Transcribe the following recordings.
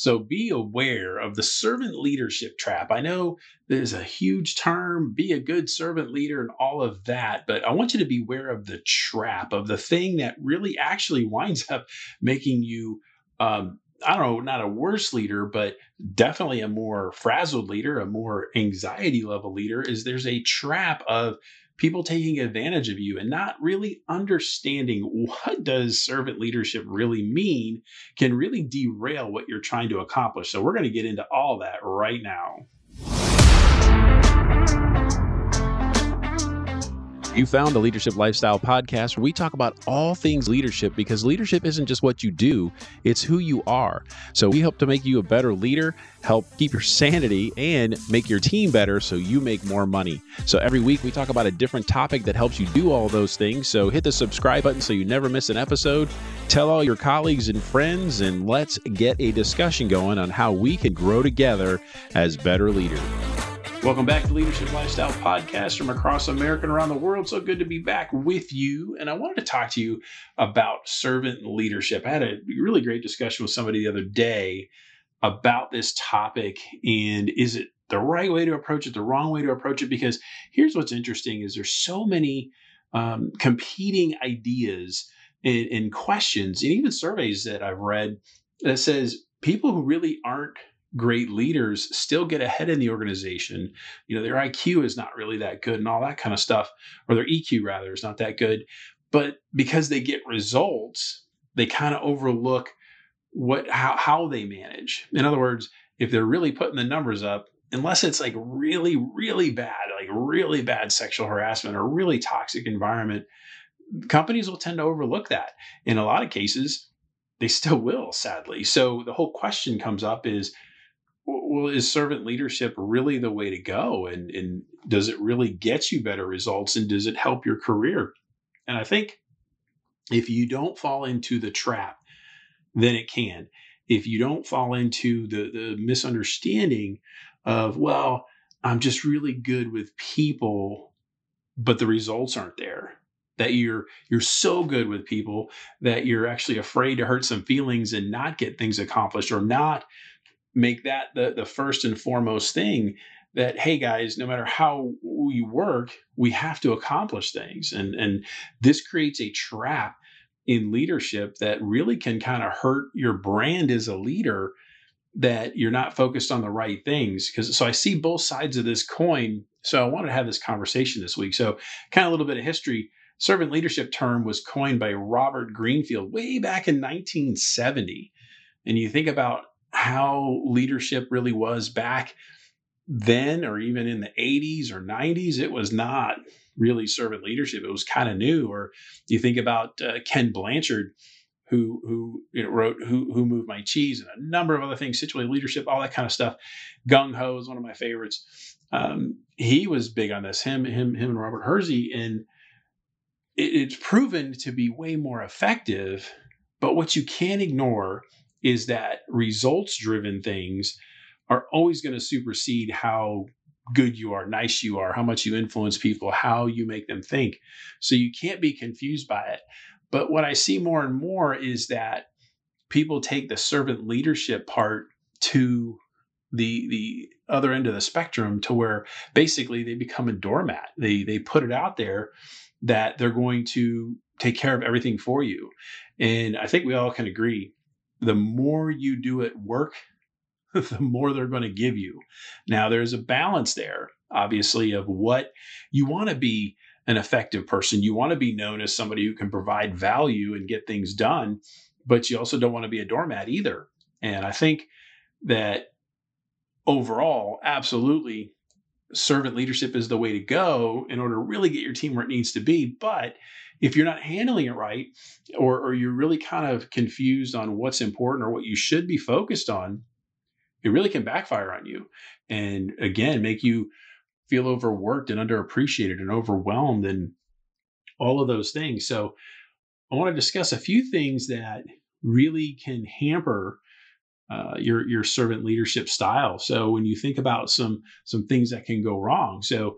So be aware of the servant leadership trap. I know there's a huge term, be a good servant leader, and all of that, but I want you to be aware of the trap, of the thing that really actually winds up making you. Um, I don't know, not a worse leader, but definitely a more frazzled leader, a more anxiety level leader, is there's a trap of people taking advantage of you and not really understanding what does servant leadership really mean can really derail what you're trying to accomplish. So we're going to get into all that right now. You found the Leadership Lifestyle podcast where we talk about all things leadership because leadership isn't just what you do, it's who you are. So we hope to make you a better leader, help keep your sanity, and make your team better so you make more money. So every week we talk about a different topic that helps you do all those things. So hit the subscribe button so you never miss an episode. Tell all your colleagues and friends, and let's get a discussion going on how we can grow together as better leaders. Welcome back to Leadership Lifestyle Podcast from across America and around the world. So good to be back with you. And I wanted to talk to you about servant leadership. I had a really great discussion with somebody the other day about this topic. And is it the right way to approach it, the wrong way to approach it? Because here's what's interesting is there's so many um, competing ideas and, and questions and even surveys that I've read that says people who really aren't great leaders still get ahead in the organization. You know, their IQ is not really that good and all that kind of stuff, or their EQ rather is not that good. But because they get results, they kind of overlook what how how they manage. In other words, if they're really putting the numbers up, unless it's like really really bad, like really bad sexual harassment or really toxic environment, companies will tend to overlook that. In a lot of cases, they still will, sadly. So the whole question comes up is well, is servant leadership really the way to go? And, and does it really get you better results? And does it help your career? And I think if you don't fall into the trap, then it can. If you don't fall into the, the misunderstanding of, well, I'm just really good with people, but the results aren't there. That you're you're so good with people that you're actually afraid to hurt some feelings and not get things accomplished or not make that the, the first and foremost thing that hey guys no matter how we work we have to accomplish things. And and this creates a trap in leadership that really can kind of hurt your brand as a leader that you're not focused on the right things. Because so i see both sides of this coin. So i wanted to have this conversation this week. So kind of a little bit of history. Servant leadership term was coined by robert greenleaf way back in 1970 and you think about how leadership really was back then or even in the 80s or 90s it was not really servant leadership. It was kind of new. Or you think about uh, ken blanchard who who you know, wrote who who moved my cheese and a number of other things situated leadership all that kind of stuff. Gung ho is one of my favorites. Um, he was big on this. Him him him and robert hersey and it, it's proven to be way more effective but what you can't ignore is that results driven things are always going to supersede how good you are, nice you are, how much you influence people, how you make them think. So you can't be confused by it. But what I see more and more is that people take the servant leadership part to the the other end of the spectrum to where basically they become a doormat. They they put it out there that they're going to take care of everything for you. And I think we all can agree the more you do at work, the more they're going to give you. Now, there's a balance there, obviously, of what you want to be an effective person. You want to be known as somebody who can provide value and get things done, but you also don't want to be a doormat either. And I think that overall, absolutely, servant leadership is the way to go in order to really get your team where it needs to be. But if you're not handling it right, or, or you're really kind of confused on what's important or what you should be focused on, it really can backfire on you. And again, make you feel overworked and underappreciated and overwhelmed and all of those things. So I want to discuss a few things that really can hamper uh, your your servant leadership style. So when you think about some some things that can go wrong, so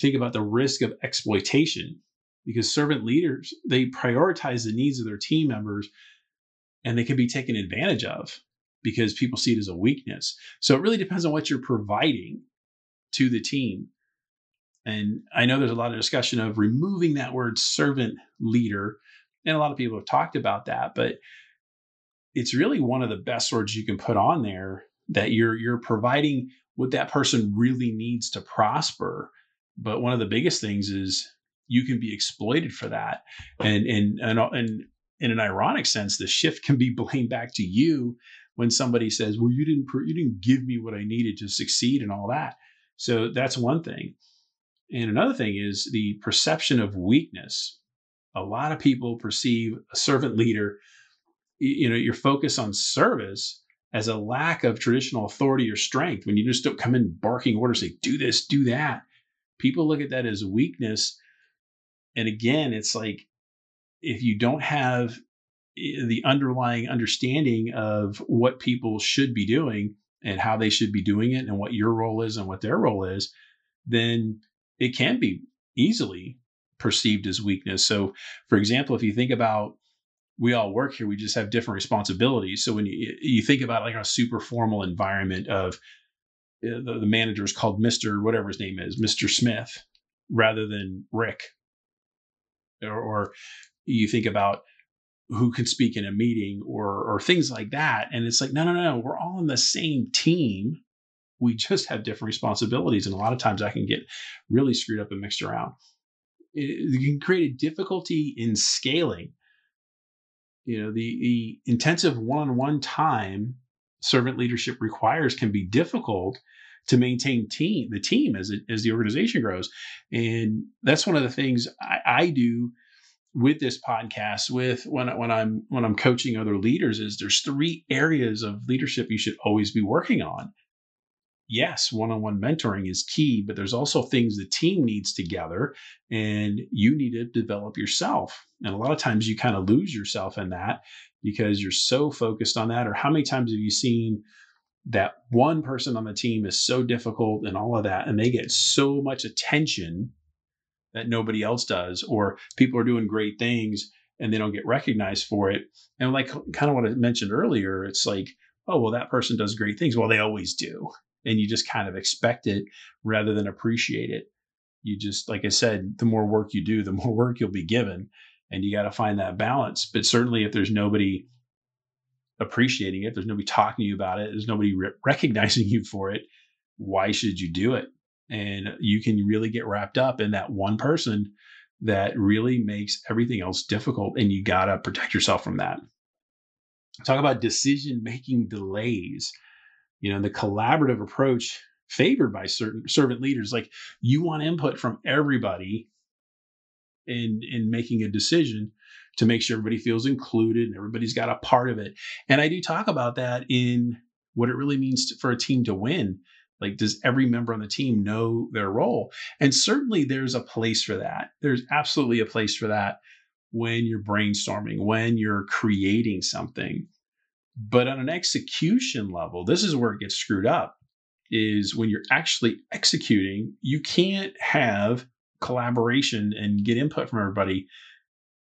think about the risk of exploitation because servant leaders they prioritize the needs of their team members and they can be taken advantage of because people see it as a weakness. So it really depends on what you're providing to the team. And I know there's a lot of discussion of removing that word servant leader. And a lot of people have talked about that, but it's really one of the best words you can put on there that you're you're providing what that person really needs to prosper. But one of the biggest things is you can be exploited for that. And and and, and in an ironic sense, the shift can be blamed back to you when somebody says, "Well, you didn't you didn't give me what I needed to succeed," and all that. So that's one thing. And another thing is the perception of weakness. A lot of people perceive a servant leader, you know, your focus on service as a lack of traditional authority or strength. When you just don't come in barking orders, say, do this, do that. People look at that as weakness. And again, it's like if you don't have eh, the underlying understanding of what people should be doing and how they should be doing it and what your role is and what their role is, then it can be easily perceived as weakness. So, for example, if you think about we all work here, we just have different responsibilities. So when you you think about like a super formal environment of eh, the, the manager is called Mister whatever his name is, Mister Smith, rather than Rick, or, or you think about who can speak in a meeting or or things like that and it's like no no no we're all on the same team. We just have different responsibilities and a lot of times i can get really screwed up and mixed around. It, can create a difficulty in scaling you know the the intensive one-on-one time servant leadership requires can be difficult to maintain team the team as it as the organization grows and that's one of the things I, I do with this podcast with when when I'm when I'm coaching other leaders is there's three areas of leadership you should always be working on. Yes, one-on-one mentoring is key, but there's also things the team needs together and you need to develop yourself. And a lot of times you kind of lose yourself in that because you're so focused on that or how many times have you seen that one person on the team is so difficult and all of that and they get so much attention that nobody else does, or people are doing great things and they don't get recognized for it. And like kind of what I mentioned earlier, it's like, oh, well, that person does great things. Well, they always do. And you just kind of expect it rather than appreciate it. You just, like I said, the more work you do, the more work you'll be given. And you got to find that balance. But certainly, if there's nobody appreciating it, there's nobody talking to you about it, there's nobody re- recognizing you for it, why should you do it? and you can really get wrapped up in that one person that really makes everything else difficult and you got to protect yourself from that talk about decision making delays you know the collaborative approach favored by certain servant leaders like you want input from everybody in in making a decision to make sure everybody feels included and everybody's got a part of it and i do talk about that in what it really means to, for a team to win like, does every member on the team know their role? And certainly there's a place for that. There's absolutely a place for that when you're brainstorming, when you're creating something. But on an execution level, this is where it gets screwed up is when you're actually executing, you can't have collaboration and get input from everybody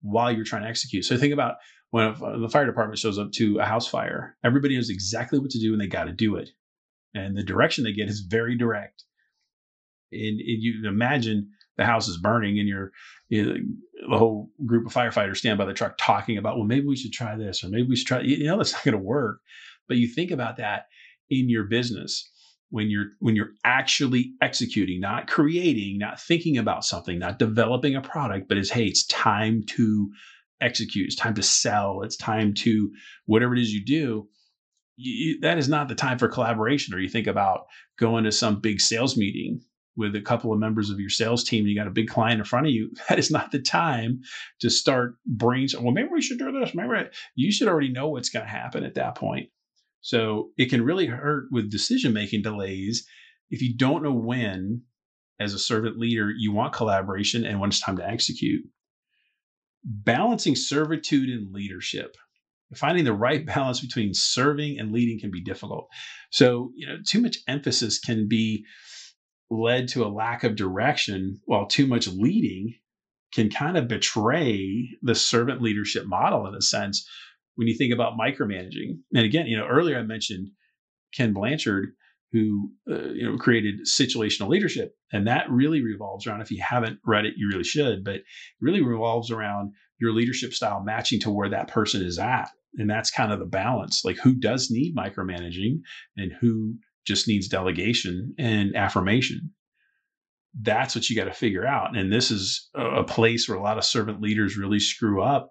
while you're trying to execute. So think about when the fire department shows up to a house fire, everybody knows exactly what to do and they got to do it and the direction they get is very direct. And, and you imagine the house is burning, and you're you know, the whole group of firefighters stand by the truck talking about, well, maybe we should try this, or maybe we should try. You know, that's not going to work. But you think about that in your business when you're when you're actually executing, not creating, not thinking about something, not developing a product, but it's hey, it's time to execute. It's time to sell. It's time to whatever it is you do you, that is not the time for collaboration. Or you think about going to some big sales meeting with a couple of members of your sales team, you got a big client in front of you. That is not the time to start brainstorming. Well, maybe we should do this. Maybe you should already know what's going to happen at that point. So it can really hurt with decision making delays if you don't know when, as a servant leader, you want collaboration and when it's time to execute. Balancing servitude and leadership finding the right balance between serving and leading can be difficult. So, you know, too much emphasis can be led to a lack of direction, while too much leading can kind of betray the servant leadership model in a sense, when you think about micromanaging. And again, you know, earlier I mentioned Ken Blanchard, who uh, you know created situational leadership, and that really revolves around. If you haven't read it, you really should. But really revolves around your leadership style matching to where that person is at, and that's kind of the balance. Like who does need micromanaging, and who just needs delegation and affirmation. That's what you got to figure out. And this is a place where a lot of servant leaders really screw up.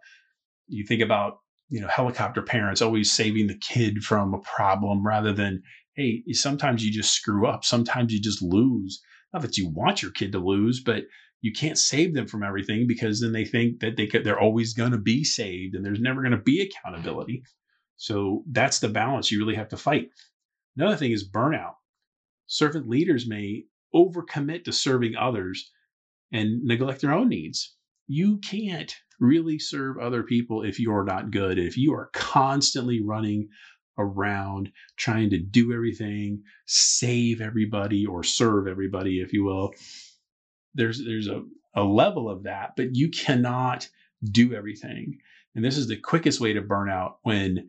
You think about you know helicopter parents always saving the kid from a problem rather than hey sometimes you just screw up sometimes you just lose not that you want your kid to lose but you can't save them from everything because then they think that they could, they're always going to be saved and there's never going to be accountability so that's the balance you really have to fight another thing is burnout servant leaders may overcommit to serving others and neglect their own needs you can't really serve other people if you're not good. If you are constantly running around trying to do everything, save everybody or serve everybody, if you will, there's there's a, a level of that, but you cannot do everything. And this is the quickest way to burn out when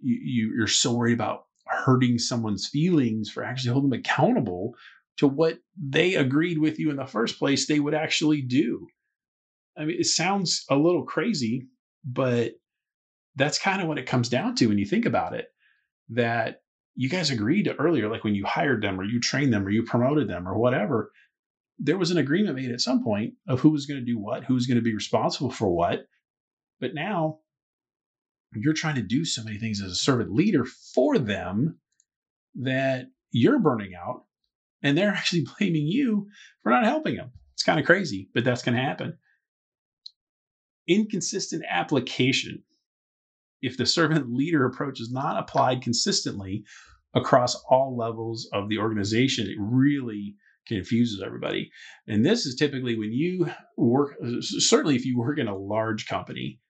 you, you you're so worried about hurting someone's feelings for actually holding them accountable to what they agreed with you in the first place they would actually do. I mean, it sounds a little crazy, but that's kind of what it comes down to when you think about it. That you guys agreed earlier, like when you hired them or you trained them or you promoted them or whatever, there was an agreement made at some point of who was going to do what, who was going to be responsible for what. But now you're trying to do so many things as a servant leader for them that you're burning out and they're actually blaming you for not helping them. It's kind of crazy, but that's going to happen inconsistent application. If the servant leader approach is not applied consistently across all levels of the organization, it really confuses everybody. And this is typically when you work, uh, certainly if you work in a large company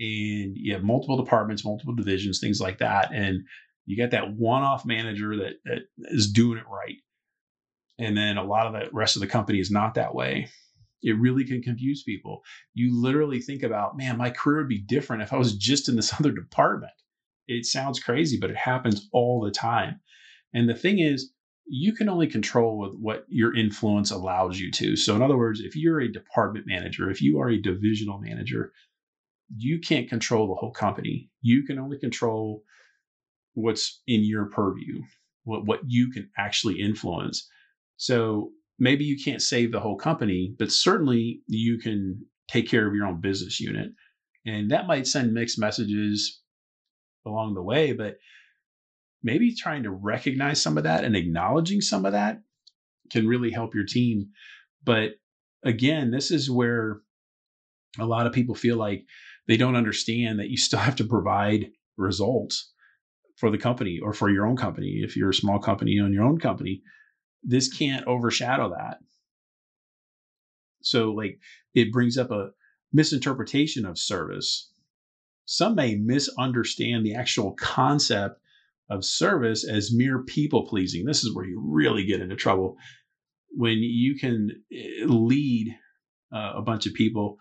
and you have multiple departments, multiple divisions, things like that, and you get that one off manager that, that is doing it right. And then a lot of the rest of the company is not that way it really can confuse people. You literally think about, man, my career would be different if I was just in this other department. It sounds crazy, but it happens all the time. And the thing is, you can only control with what your influence allows you to. So, in other words, if you're a department manager, if you are a divisional manager, you can't control the whole company. You can only control what's in your purview, what, what you can actually influence. So, maybe you can't save the whole company, but certainly you can take care of your own business unit. And that might send mixed messages along the way, but maybe trying to recognize some of that and acknowledging some of that can really help your team. But again, this is where a lot of people feel like they don't understand that you still have to provide results for the company or for your own company. If you're a small company, you own your own company, this can't overshadow that. So, like, it brings up a misinterpretation of service. Some may misunderstand the actual concept of service as mere people pleasing. This is where you really get into trouble when you can eh, lead uh, a bunch of people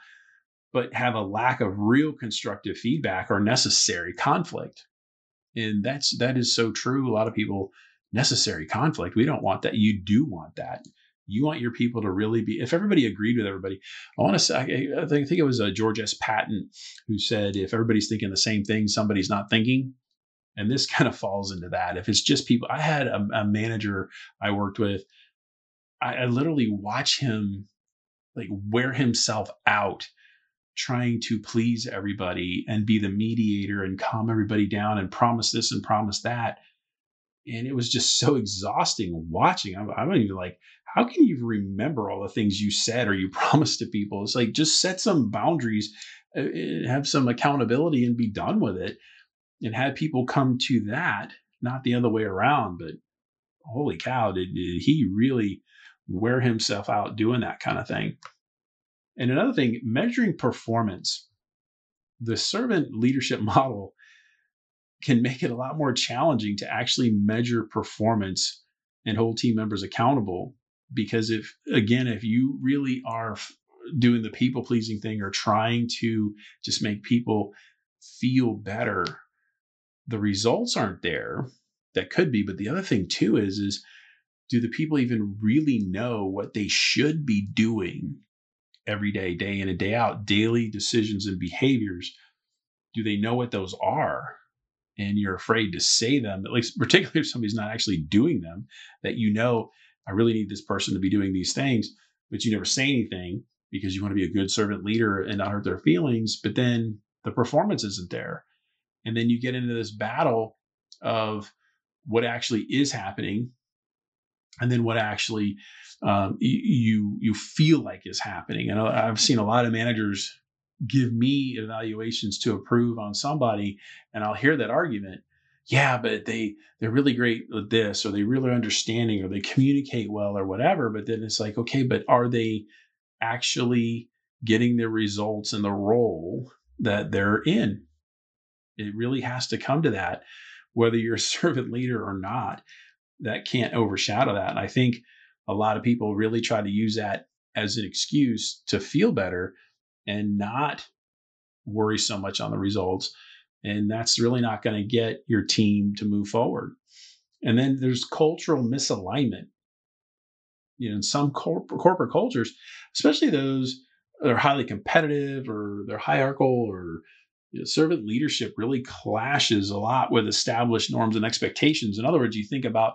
but have a lack of real constructive feedback or necessary conflict and that's that is so true a lot of people necessary conflict. We don't want that. You do want that. You want your people to really be. If everybody agreed with everybody, I want to say. I think, I think it was uh, George S. Patton who said, "If everybody's thinking the same thing, somebody's not thinking." And this kind of falls into that. If it's just people, I had a, a manager I worked with. I, I literally watch him like wear himself out trying to please everybody and be the mediator and calm everybody down and promise this and promise that and it was just so exhausting watching. I'm, I'm even like, how can you remember all the things you said or you promised to people? It's like just set some boundaries, uh, have some accountability, and be done with it, and have people come to that, not the other way around. But holy cow, did, did he really wear himself out doing that kind of thing? And another thing, measuring performance. The servant leadership model can make it a lot more challenging to actually measure performance and hold team members accountable. Because if, again, if you really are doing the people pleasing thing or trying to just make people feel better, the results aren't there. That could be, but the other thing too is is do the people even really know what they should be doing every day, day in and day out, daily decisions and behaviors? Do they know what those are? And you're afraid to say them, at least particularly if somebody's not actually doing them, that you know, I really need this person to be doing these things, but you never say anything because you want to be a good servant leader and not hurt their feelings. But then the performance isn't there. And then you get into this battle of what actually is happening and then what actually um, you you feel like is happening. And I've seen a lot of managers give me evaluations to approve on somebody, and I'll hear that argument. Yeah, but they they're really great with this, or they really understanding, or they communicate well, or whatever. But then it's like, okay, but are they actually getting the results in the role that they're in? It really has to come to that, whether you're a servant leader or not. That can't overshadow that. And I think a lot of people really try to use that as an excuse to feel better and not worry so much on the results. And that's really not going to get your team to move forward. And then there's cultural misalignment. You know, in some corporate cultures, especially those that are highly competitive or they're hierarchical or you know, servant leadership really clashes a lot with established norms and expectations. In other words, you think about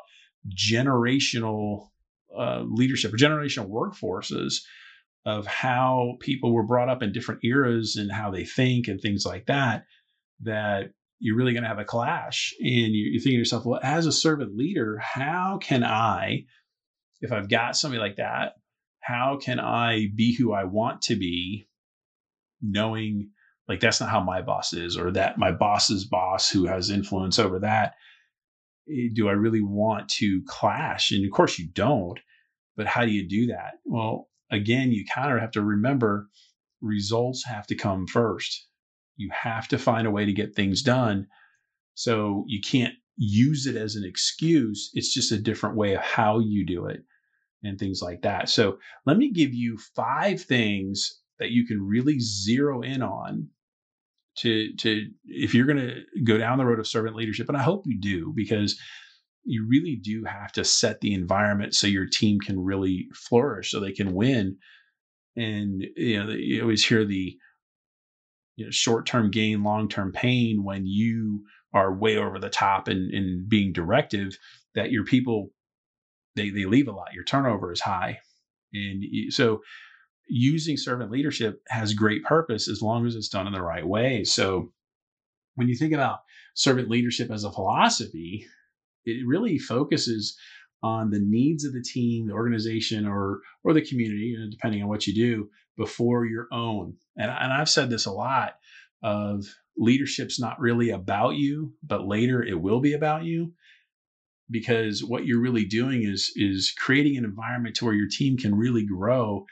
generational uh, leadership or generational workforces of how people were brought up in different eras and how they think and things like that, that you're really going to have a clash. And you, are thinking to yourself, well, as a servant leader, how can I, if I've got somebody like that, how can I be who I want to be, knowing like that's not how my boss is, or that my boss's boss who has influence over that? Eh, do I really want to clash? And of course, you don't. But how do you do that? Well, again, you kind of have to remember results have to come first. You have to find a way to get things done. So you can't use it as an excuse. It's just a different way of how you do it and things like that. So let me give you five things that you can really zero in on to to if you're going to go down the road of servant leadership and I hope you do because you really do have to set the environment so your team can really flourish so they can win. And you know you always hear the you know, short-term gain long-term pain when you are way over the top and, being directive that your people they, they leave a lot. Your turnover is high. And so using servant leadership has great purpose as long as it's done in the right way so when you think about servant leadership as a philosophy it really focuses on the needs of the team, the organization, or or the community, uh, depending on what you do, before your own. And, and I've said this a lot of leadership's not really about you, but later it will be about you because what you're really doing is is creating an environment to where your team can really grow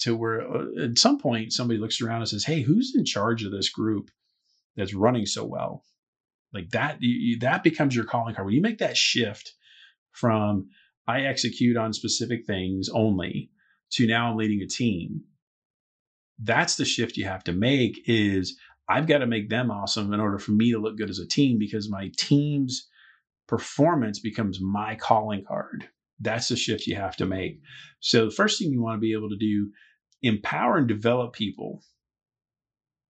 to where uh, at some point somebody looks around and says hey who's in charge of this group that's running so well? Like that you, that becomes your calling card. When you make that shift from i execute on specific things only to now i'm leading a team that's the shift you have to make is i've got to make them awesome in order for me to look good as a team because my team's performance becomes my calling card that's the shift you have to make so the first thing you want to be able to do empower and develop people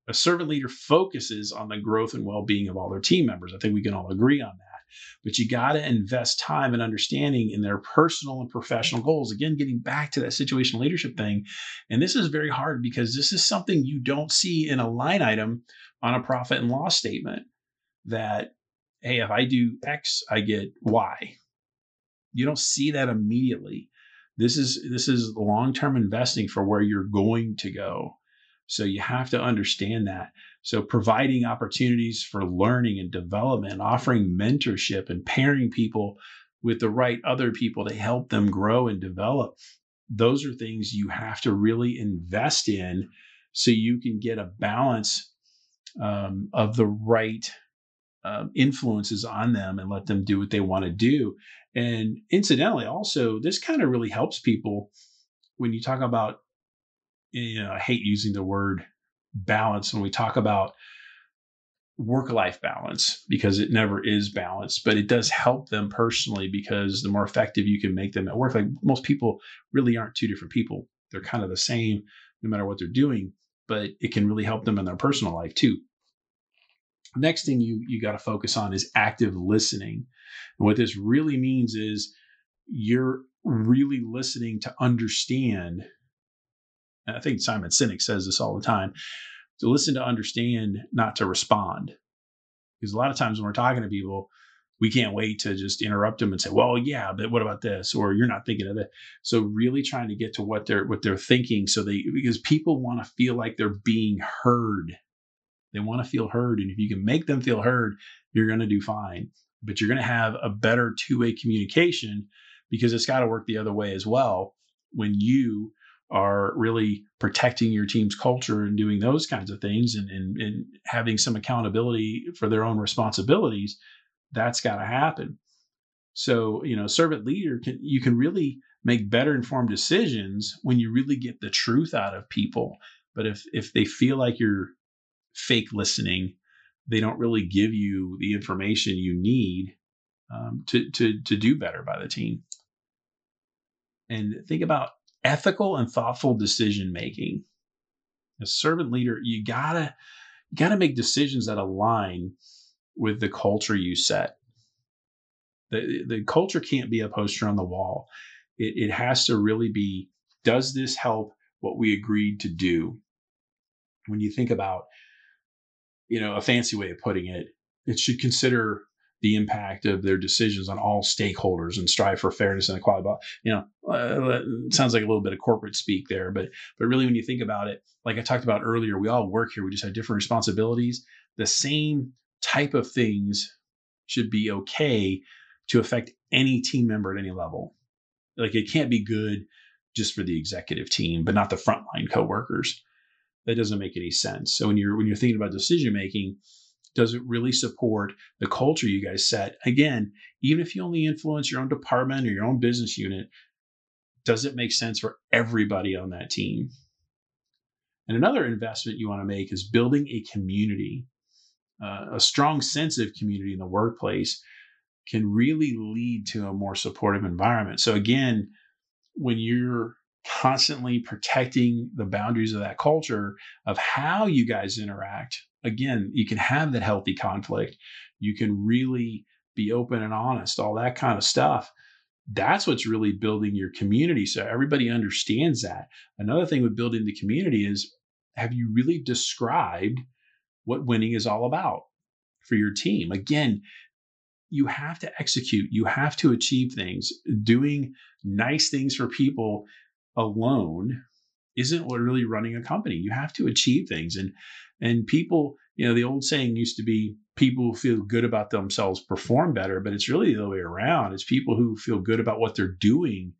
a servant leader focuses on the growth and well-being of all their team members. I think we can all agree on that. But you got to invest time and understanding in their personal and professional goals. Again, getting back to that situational leadership thing. And this is very hard because this is something you don't see in a line item on a profit and loss statement that, hey, if I do X, I get Y. You don't see that immediately. This is this is long-term investing for where you're going to go. So you have to understand that. So providing opportunities for learning and development, offering mentorship and pairing people with the right other people to help them grow and develop. Those are things you have to really invest in so you can get a balance um, of the right um, influences on them and let them do what they want to do. And incidentally, also, this kind of really helps people when you talk about you know, I hate using the word balance when we talk about work life balance because it never is balanced, but it does help them personally because the more effective you can make them at work, like most people really aren't two different people. They're kind of the same no matter what they're doing, but it can really help them in their personal life too. Next thing you you got to focus on is active listening. And what this really means is you're really listening to understand. I think Simon Sinek says this all the time to listen to understand, not to respond. Because a lot of times when we're talking to people, we can't wait to just interrupt them and say, "Well, yeah, but what about this?" or "You're not thinking of that." So really trying to get to what they're what they're thinking, so they because people want to feel like they're being heard. They want to feel heard, and if you can make them feel heard, you're going to do fine. But you're going to have a better two way communication because it's got to work the other way as well. When you are really protecting your team's culture and doing those kinds of things and, and, and having some accountability for their own responsibilities, that's got to happen. So, you know, servant leader can you can really make better informed decisions when you really get the truth out of people. But if if they feel like you're fake listening, they don't really give you the information you need um, to to to do better by the team. And think about ethical and thoughtful decision making. As servant leader, you gotta you gotta make decisions that align with the culture you set. The, the culture can't be a poster on the wall. It, it has to really be does this help what we agreed to do? When you think about, you know, a fancy way of putting it, it should consider the impact of their decisions on all stakeholders and strive for fairness and equality. You know, uh, sounds like a little bit of corporate speak there, but but really, when you think about it, like I talked about earlier, we all work here. We just have different responsibilities. The same type of things should be okay to affect any team member at any level. Like it can't be good just for the executive team, but not the frontline coworkers. That doesn't make any sense. So when you're when you're thinking about decision making, does it really support the culture you guys set? Again, even if you only influence your own department or your own business unit, does it make sense for everybody on that team? And another investment you want to make is building a community. Uh, a strong sense of community in the workplace can really lead to a more supportive environment. So, again, when you're constantly protecting the boundaries of that culture of how you guys interact again, you can have that healthy conflict. You can really be open and honest, all that kind of stuff. That's what's really building your community. So everybody understands that. Another thing with building the community is have you really described what winning is all about for your team? Again, you have to execute, you have to achieve things. Doing nice things for people alone isn't what really running a company. You have to achieve things. And and people, you know, the old saying used to be people who feel good about themselves perform better, but it's really the other way around. It's people who feel good about what they're doing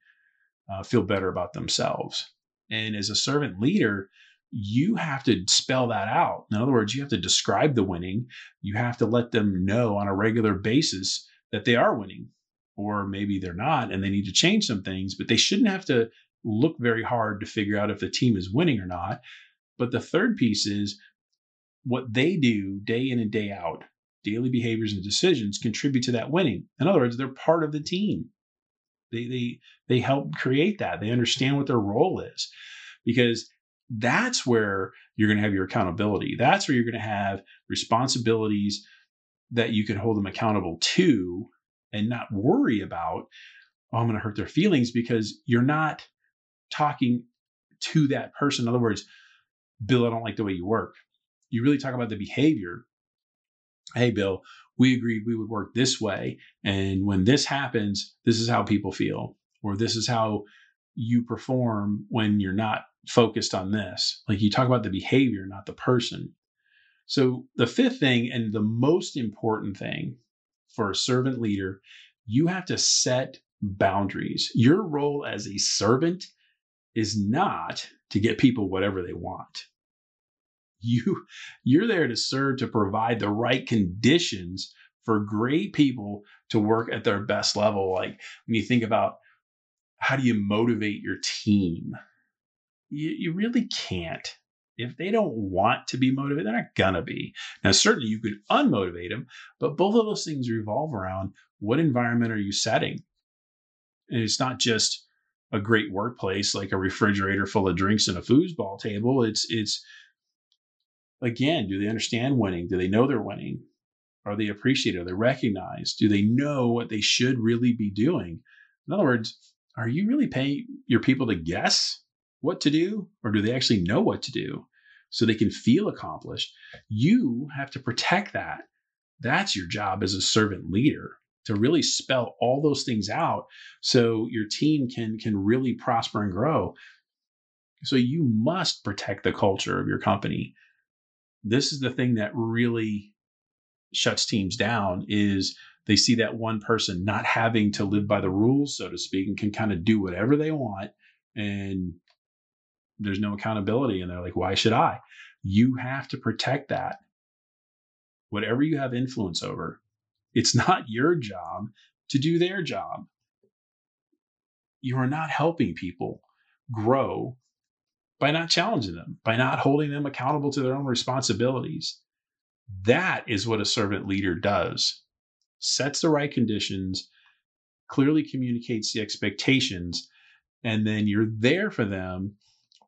uh, feel better about themselves. And as a servant leader, you have to spell that out. In other words, you have to describe the winning. You have to let them know on a regular basis that they are winning, or maybe they're not and they need to change some things, but they shouldn't have to look very hard to figure out if the team is winning or not. But the third piece is what they do day in and day out, daily behaviors and decisions contribute to that winning. In other words, they're part of the team. They they they help create that. They understand what their role is. Because that's where you're going to have your accountability. That's where you're going to have responsibilities that you can hold them accountable to and not worry about, oh, I'm going to hurt their feelings because you're not talking to that person. In other words, Bill, I don't like the way you work you really talk about the behavior. Hey, Bill, we agreed we would work this way. And when this happens, this is how people feel, or this is how you perform when you're not focused on this. Like you talk about the behavior, not the person. So, the fifth thing, and the most important thing for a servant leader, you have to set boundaries. Your role as a servant is not to get people whatever they want you you're there to serve to provide the right conditions for great people to work at their best level like when you think about how do you motivate your team you, you really can't If they don't want to be motivated, they're not gonna be. Now, certainly you could unmotivate them, but both of those things revolve around what environment are you setting? And it's not just a great workplace like a refrigerator full of drinks and a foosball table. It's it's again, do they understand winning? Do they know they're winning? Are they appreciated? Are they recognized? Do they know what they should really be doing? In other words, are you really paying your people to guess what to do, or do they actually know what to do so they can feel accomplished? You have to protect that. That's your job as a servant leader to really spell all those things out so your team can can really prosper and grow. So you must protect the culture of your company. This is the thing that really shuts teams down is they see that one person not having to live by the rules, so to speak, and can kind of do whatever they want. And there's no accountability. And they're like, why should I? You have to protect that. Whatever you have influence over, it's not your job to do their job. You are not helping people grow by not challenging them, by not holding them accountable to their own responsibilities. That is what a servant leader does sets the right conditions, clearly communicates the expectations, and then you're there for them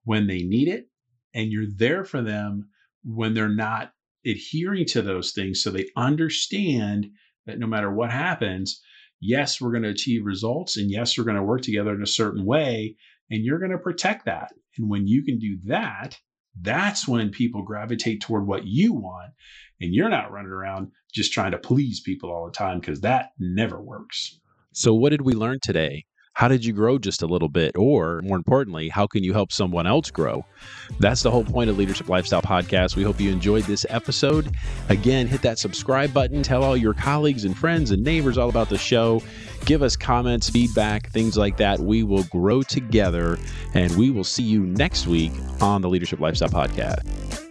when they need it, and you're there for them when they're not adhering to those things so they understand that no matter what happens, yes, we're going to achieve results, and yes, we're going to work together in a certain way, and you're going to protect that. And when you can do that, that's when people gravitate toward what you want and you're not running around just trying to please people all the time because that never works. So, what did we learn today? How did you grow just a little bit? Or more importantly, how can you help someone else grow? That's the whole point of Leadership Lifestyle Podcast. We hope you enjoyed this episode. Again, hit that subscribe button, tell all your colleagues and friends and neighbors all about the show. Give us comments, feedback, things like that. We will grow together and we will see you next week on the Leadership Lifestyle Podcast.